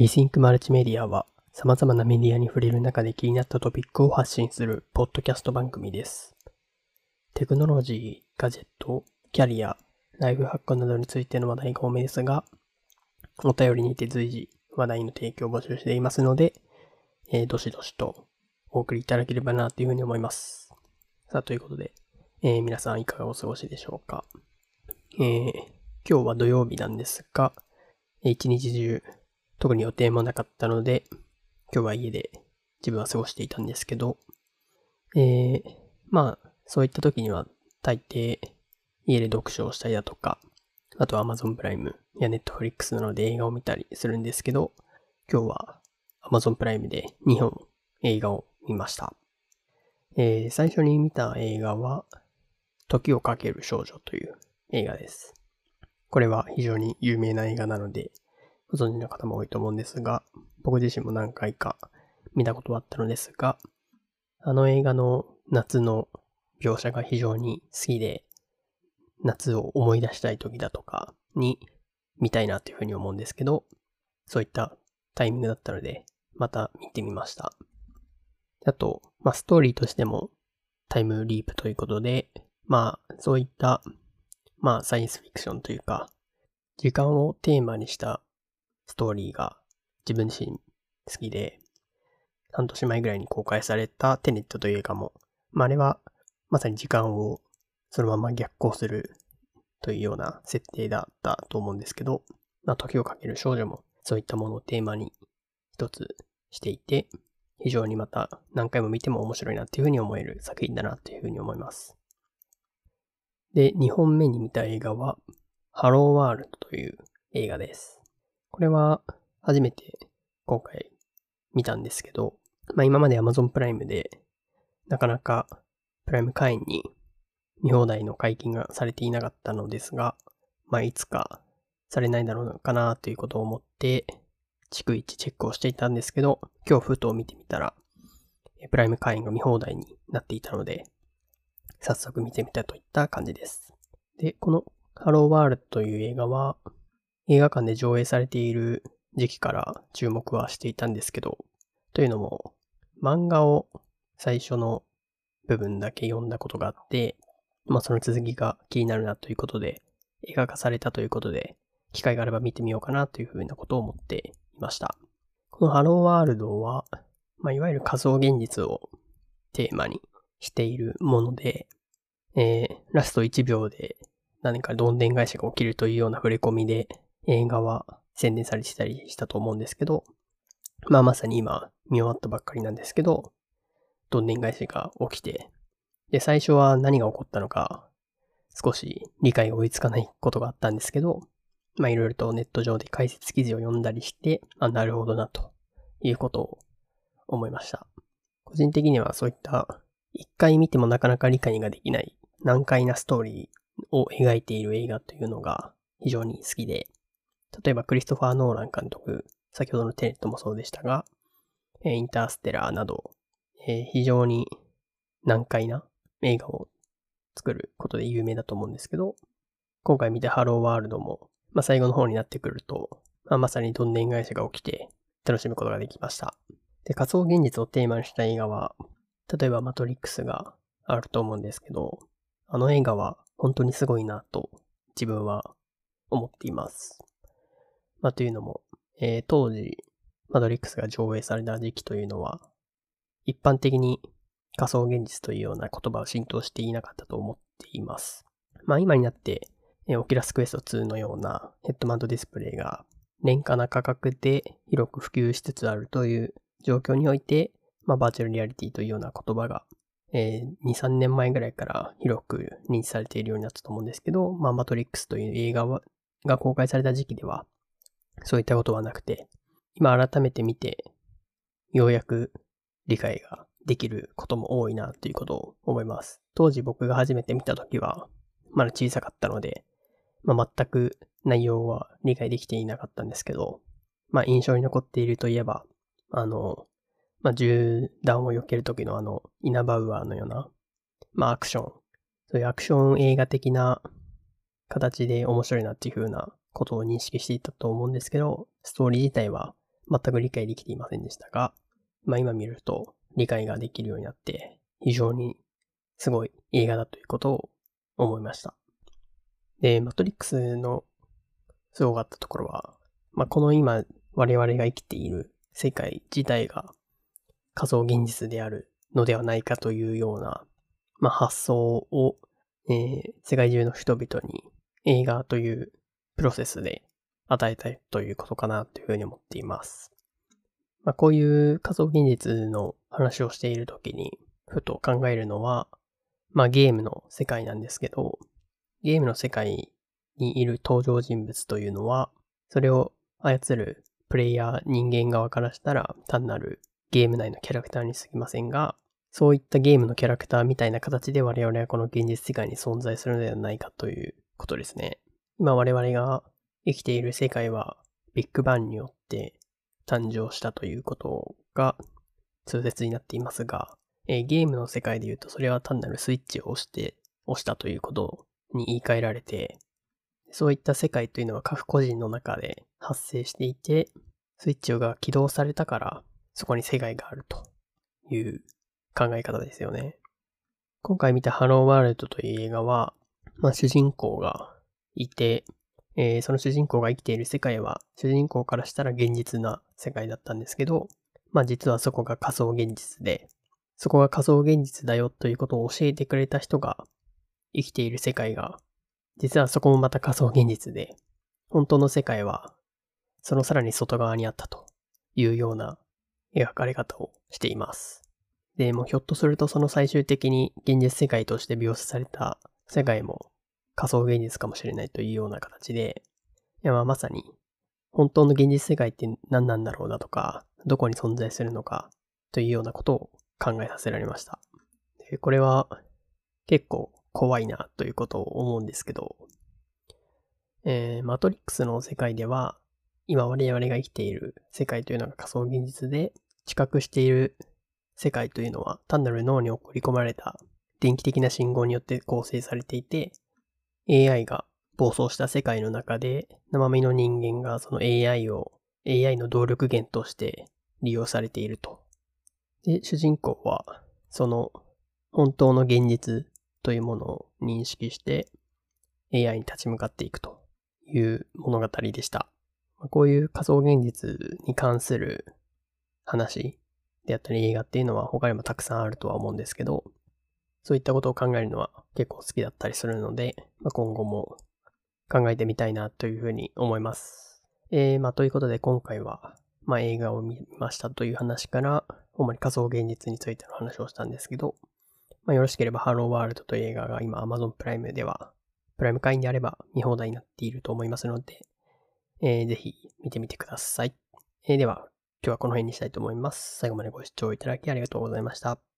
リシンクマルチメディアは様々なメディアに触れる中で気になったトピックを発信するポッドキャスト番組です。テクノロジー、ガジェット、キャリア、ライフハックなどについての話題が多めですが、お便りにて随時話題の提供を募集していますので、えーどしどしとお送りいただければなというふうに思います。さあ、ということで、えー皆さんいかがお過ごしでしょうか。えー今日は土曜日なんですが、一日中特に予定もなかったので、今日は家で自分は過ごしていたんですけど、えー、まあ、そういった時には大抵家で読書をしたりだとか、あとは Amazon プライムや Netflix などで映画を見たりするんですけど、今日は Amazon プライムで2本映画を見ました。えー、最初に見た映画は、時をかける少女という映画です。これは非常に有名な映画なので、ご存知の方も多いと思うんですが、僕自身も何回か見たことはあったのですが、あの映画の夏の描写が非常に好きで、夏を思い出したい時だとかに見たいなというふうに思うんですけど、そういったタイミングだったので、また見てみました。あと、まあ、ストーリーとしてもタイムリープということで、まあ、そういった、まあ、サイエンスフィクションというか、時間をテーマにしたストーリーが自分自身好きで、半年前ぐらいに公開されたテネットという映画も、まあ、あれはまさに時間をそのまま逆行するというような設定だったと思うんですけど、まあ、時をかける少女もそういったものをテーマに一つしていて、非常にまた何回も見ても面白いなっていうふうに思える作品だなというふうに思います。で、2本目に見た映画は、ハローワールドという映画です。これは初めて今回見たんですけど、まあ今まで Amazon プライムでなかなかプライム会員に見放題の解禁がされていなかったのですが、まあいつかされないだろうかなということを思って、逐一チェックをしていたんですけど、今日ふと見てみたら、プライム会員が見放題になっていたので、早速見てみたといった感じです。で、このハローワールドという映画は、映画館で上映されている時期から注目はしていたんですけど、というのも、漫画を最初の部分だけ読んだことがあって、まあその続きが気になるなということで、映画化されたということで、機会があれば見てみようかなというふうなことを思っていました。このハローワールドは、まあいわゆる仮想現実をテーマにしているもので、えー、ラスト1秒で何かどんでん返しが起きるというような触れ込みで映画は宣伝されてたりしたと思うんですけど、まあまさに今見終わったばっかりなんですけど、どんでん返しが起きて、で、最初は何が起こったのか少し理解が追いつかないことがあったんですけど、まあいろいろとネット上で解説記事を読んだりして、あ、なるほどなということを思いました。個人的にはそういった一回見てもなかなか理解ができない難解なストーリーを描いている映画というのが非常に好きで、例えばクリストファー・ノーラン監督、先ほどのテネットもそうでしたが、えインターステラーなど、え非常に難解な映画を作ることで有名だと思うんですけど、今回見たハローワールドも、まあ、最後の方になってくると、まあ、まさにどんでん返しが起きて楽しむことができました。で、仮想現実をテーマにした映画は、例えばマトリックスがあると思うんですけど、あの映画は本当にすごいなと自分は思っています。まあというのも、えー当時、マトリックスが上映された時期というのは、一般的に仮想現実というような言葉を浸透していなかったと思っています。まあ今になって、えー Oculus Quest 2のようなヘッドマウントディスプレイが廉価な価格で広く普及しつつあるという状況において、まあバーチャルリアリティというような言葉がえー2、3年前ぐらいから広く認知されているようになったと思うんですけど、まあ、マトリックスという映画が公開された時期では、そういったことはなくて、今改めて見て、ようやく理解ができることも多いなということを思います。当時僕が初めて見た時は、まだ小さかったので、まあ、全く内容は理解できていなかったんですけど、まあ、印象に残っているといえば、あの、まあ、銃弾を避ける時のあの、イナバウアーのような、まあ、アクション。そういうアクション映画的な形で面白いなっていう風なことを認識していたと思うんですけど、ストーリー自体は全く理解できていませんでしたが、まあ今見ると理解ができるようになって、非常にすごい映画だということを思いました。で、マトリックスのすごかったところは、まあこの今我々が生きている世界自体が仮想現実であるのではないかというような、まあ、発想を、えー、世界中の人々に映画というプロセスで与えたいということかなというふうに思っています。まあ、こういう仮想現実の話をしているときに、ふと考えるのは、まあゲームの世界なんですけど、ゲームの世界にいる登場人物というのは、それを操るプレイヤー人間側からしたら単なるゲーム内のキャラクターに過ぎませんが、そういったゲームのキャラクターみたいな形で我々はこの現実世界に存在するのではないかということですね。今我々が生きている世界はビッグバンによって誕生したということが通説になっていますが、え、ゲームの世界で言うとそれは単なるスイッチを押して、押したということに言い換えられて、そういった世界というのは各個人の中で発生していて、スイッチが起動されたからそこに世界があるという考え方ですよね。今回見たハローワールドという映画は、まあ主人公がいて、えー、その主人公が生きている世界は、主人公からしたら現実な世界だったんですけど、まあ実はそこが仮想現実で、そこが仮想現実だよということを教えてくれた人が生きている世界が、実はそこもまた仮想現実で、本当の世界は、そのさらに外側にあったというような描かれ方をしています。で、もひょっとするとその最終的に現実世界として描写された世界も仮想現実かもしれないというような形で、いやまあまさに本当の現実世界って何なんだろうなとか、どこに存在するのかというようなことを考えさせられました。でこれは結構怖いなということを思うんですけど、えー、マトリックスの世界では、今我々が生きている世界というのが仮想現実で、知覚している世界というのは単なる脳に送り込まれた電気的な信号によって構成されていて、AI が暴走した世界の中で、生身の人間がその AI を AI の動力源として利用されていると。で、主人公は、その本当の現実というものを認識して AI に立ち向かっていくという物語でした。こういう仮想現実に関する話であったり映画っていうのは他にもたくさんあるとは思うんですけど、そういったことを考えるのは結構好きだったりするので、まあ、今後も考えてみたいなというふうに思います。えー、まあということで今回は、まあ映画を見ましたという話から、主に仮想現実についての話をしたんですけど、まあよろしければハローワールドという映画が今 Amazon プライムでは、プライム会員であれば見放題になっていると思いますので、えー、ぜひ見てみてください。えー、では、今日はこの辺にしたいと思います。最後までご視聴いただきありがとうございました。